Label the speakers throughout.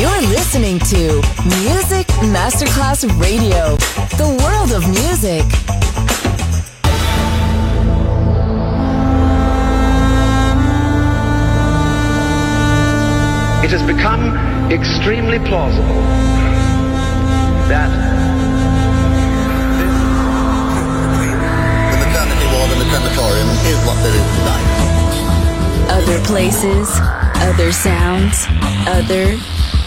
Speaker 1: You're listening to Music Masterclass Radio, the world of music.
Speaker 2: It has become extremely plausible that this
Speaker 3: The maternity ward and the crematorium is what there is tonight.
Speaker 1: Other places, other sounds, other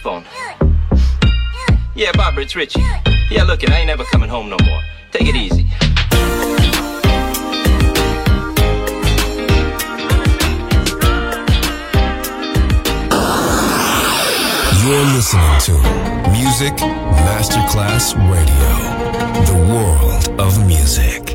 Speaker 4: phone.
Speaker 5: Yeah, Barbara, it's Richie. Yeah, look it, I ain't ever coming home no more. Take it easy.
Speaker 6: You're listening to Music Masterclass Radio, the world of music.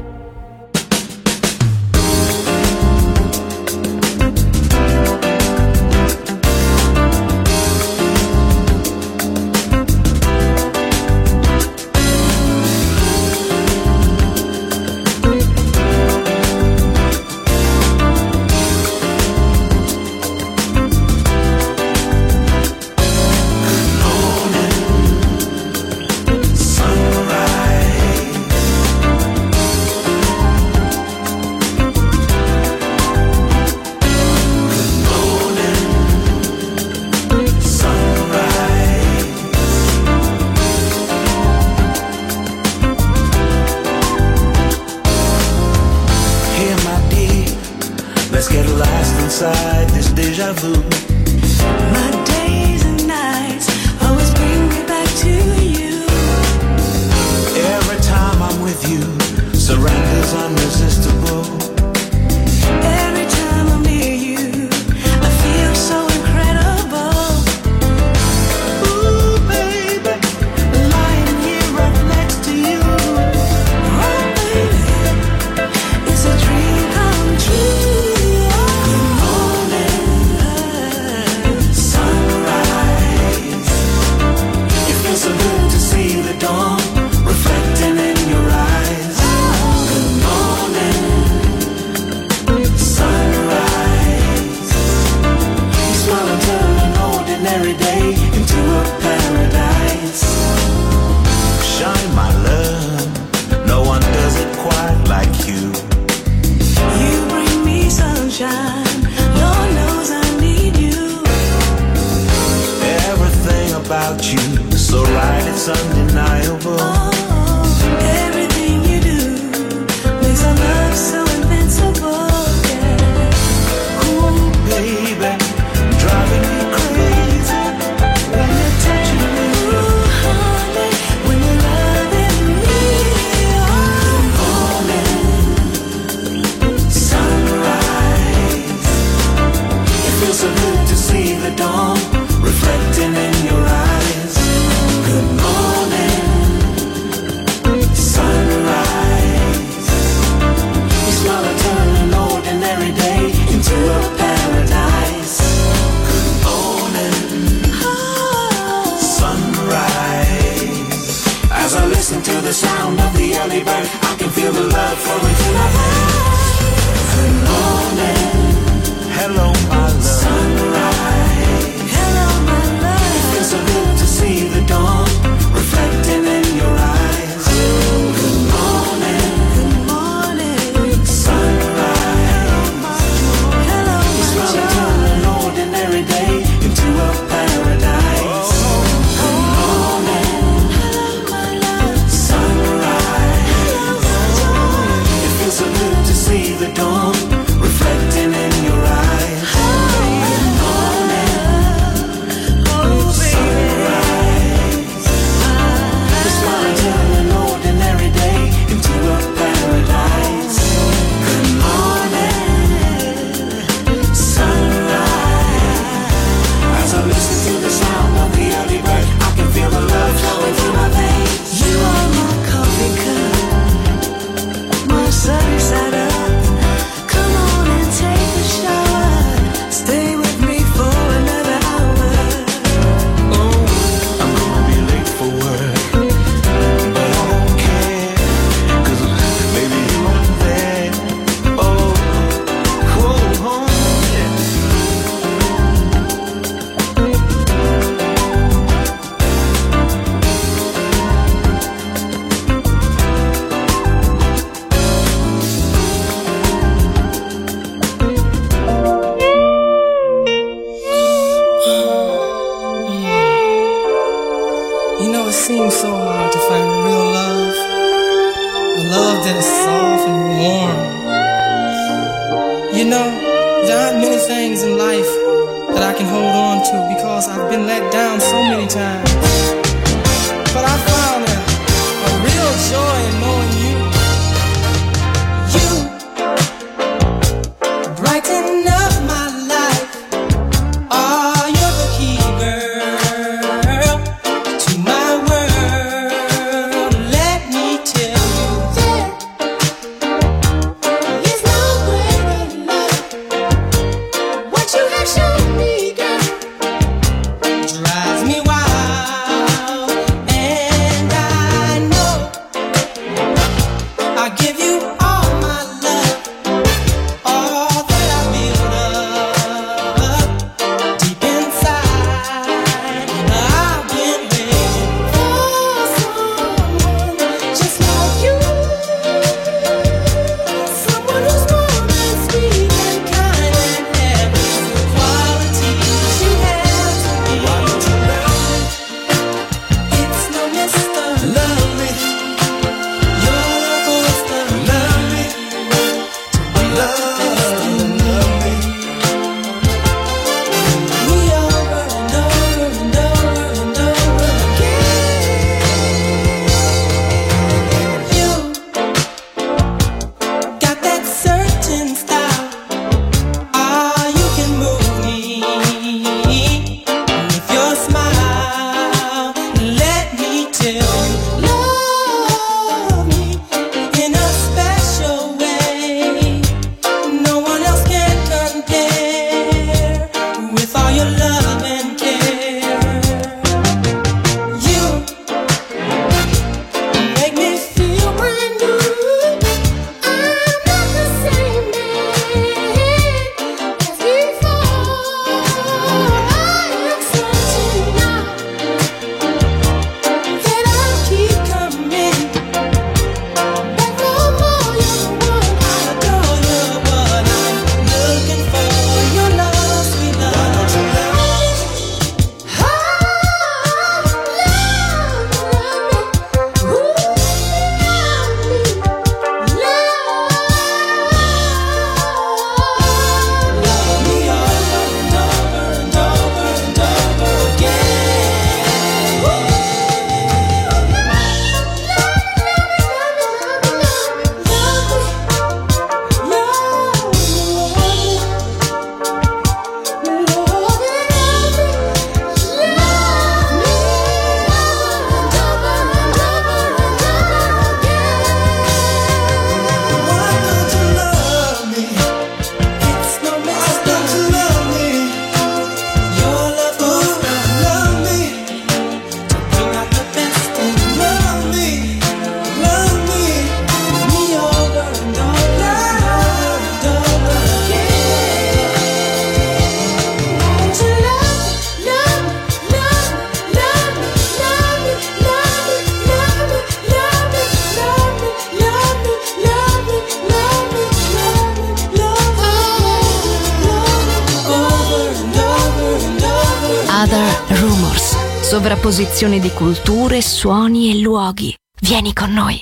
Speaker 7: Sovrapposizione di culture, suoni e luoghi. Vieni con noi.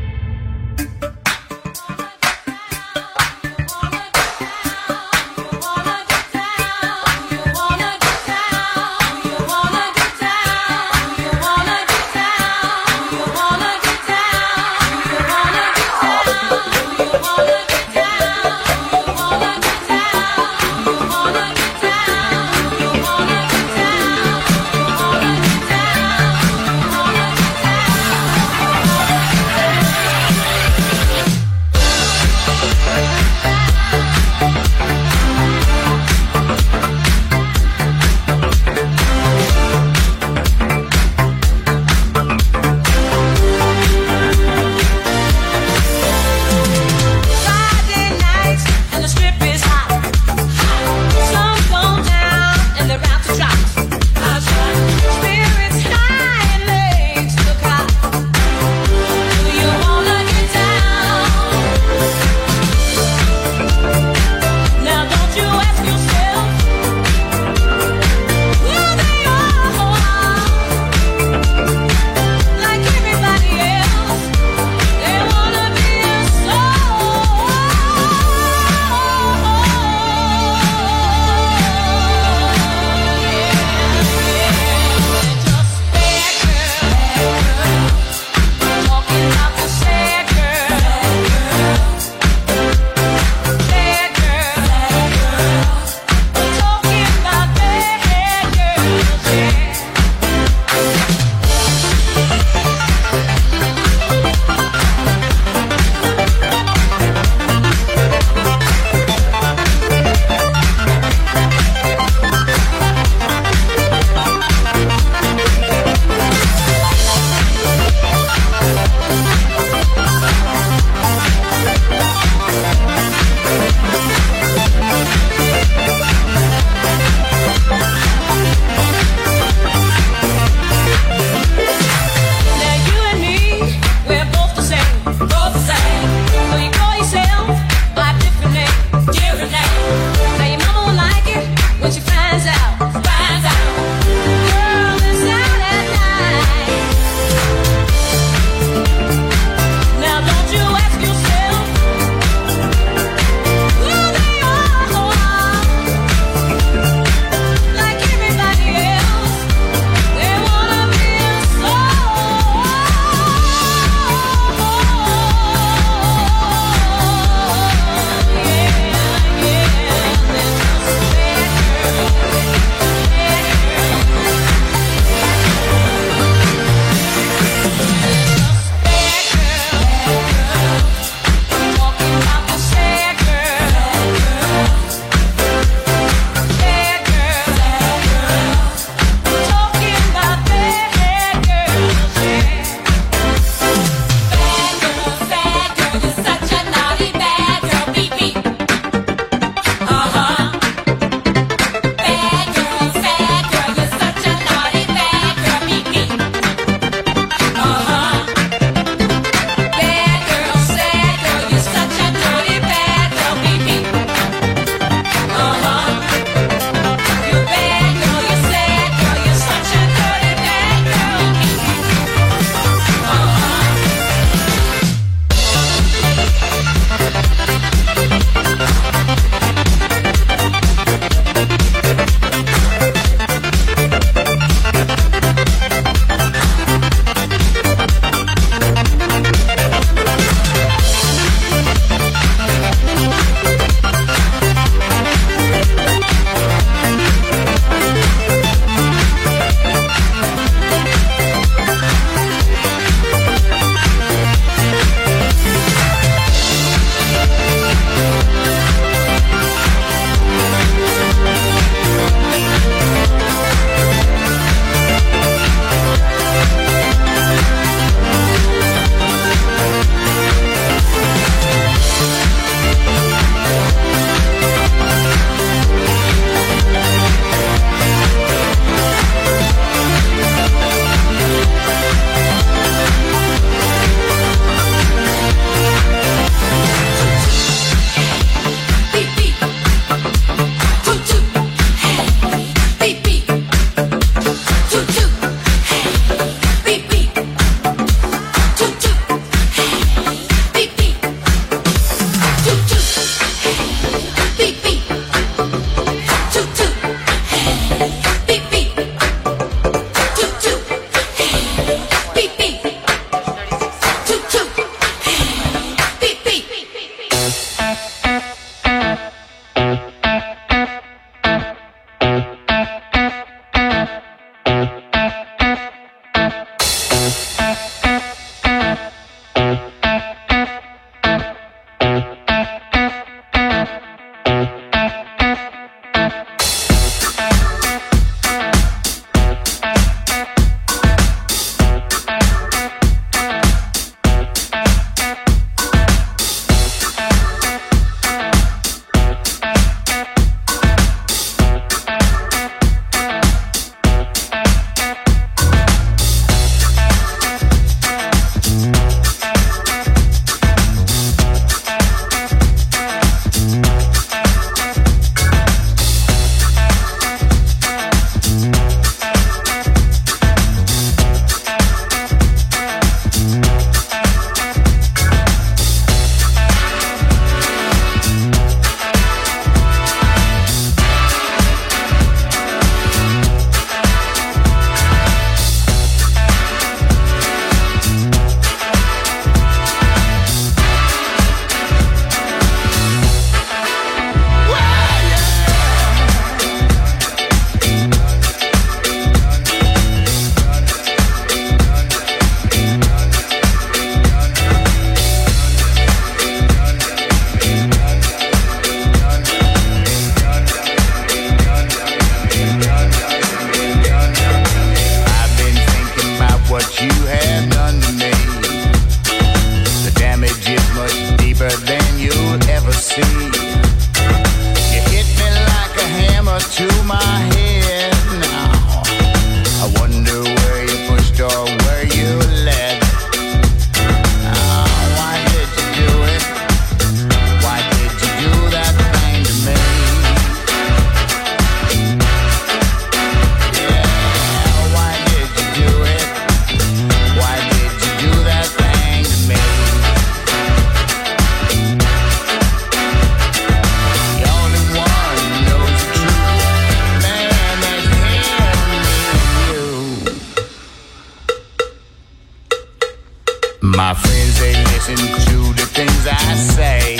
Speaker 8: My friends, they listen to the things I say.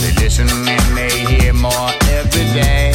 Speaker 8: They listen and they hear more every day.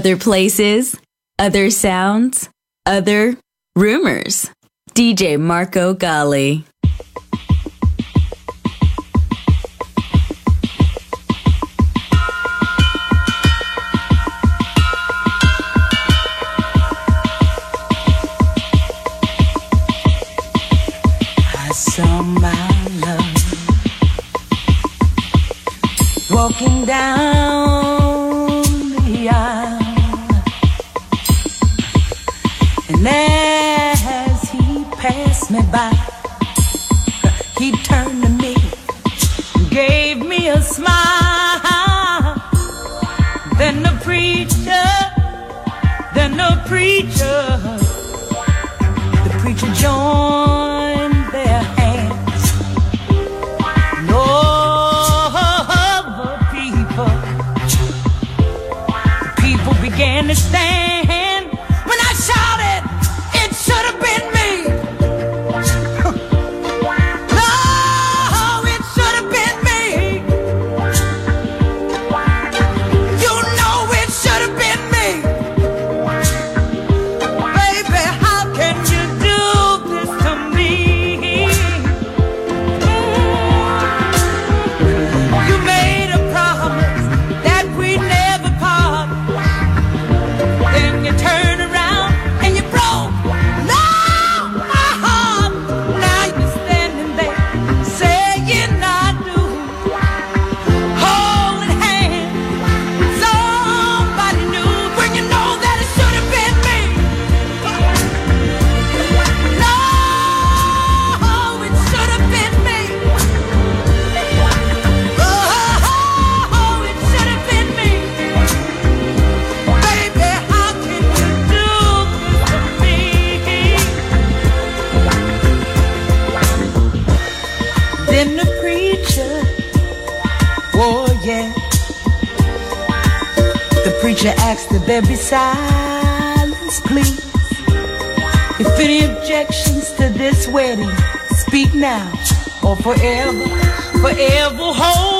Speaker 9: other places, other sounds, other rumors. DJ Marco
Speaker 10: Gally. walking down teacher. Don't you ask that there be silence, please. If any objections to this wedding, speak now or forever, forever hold.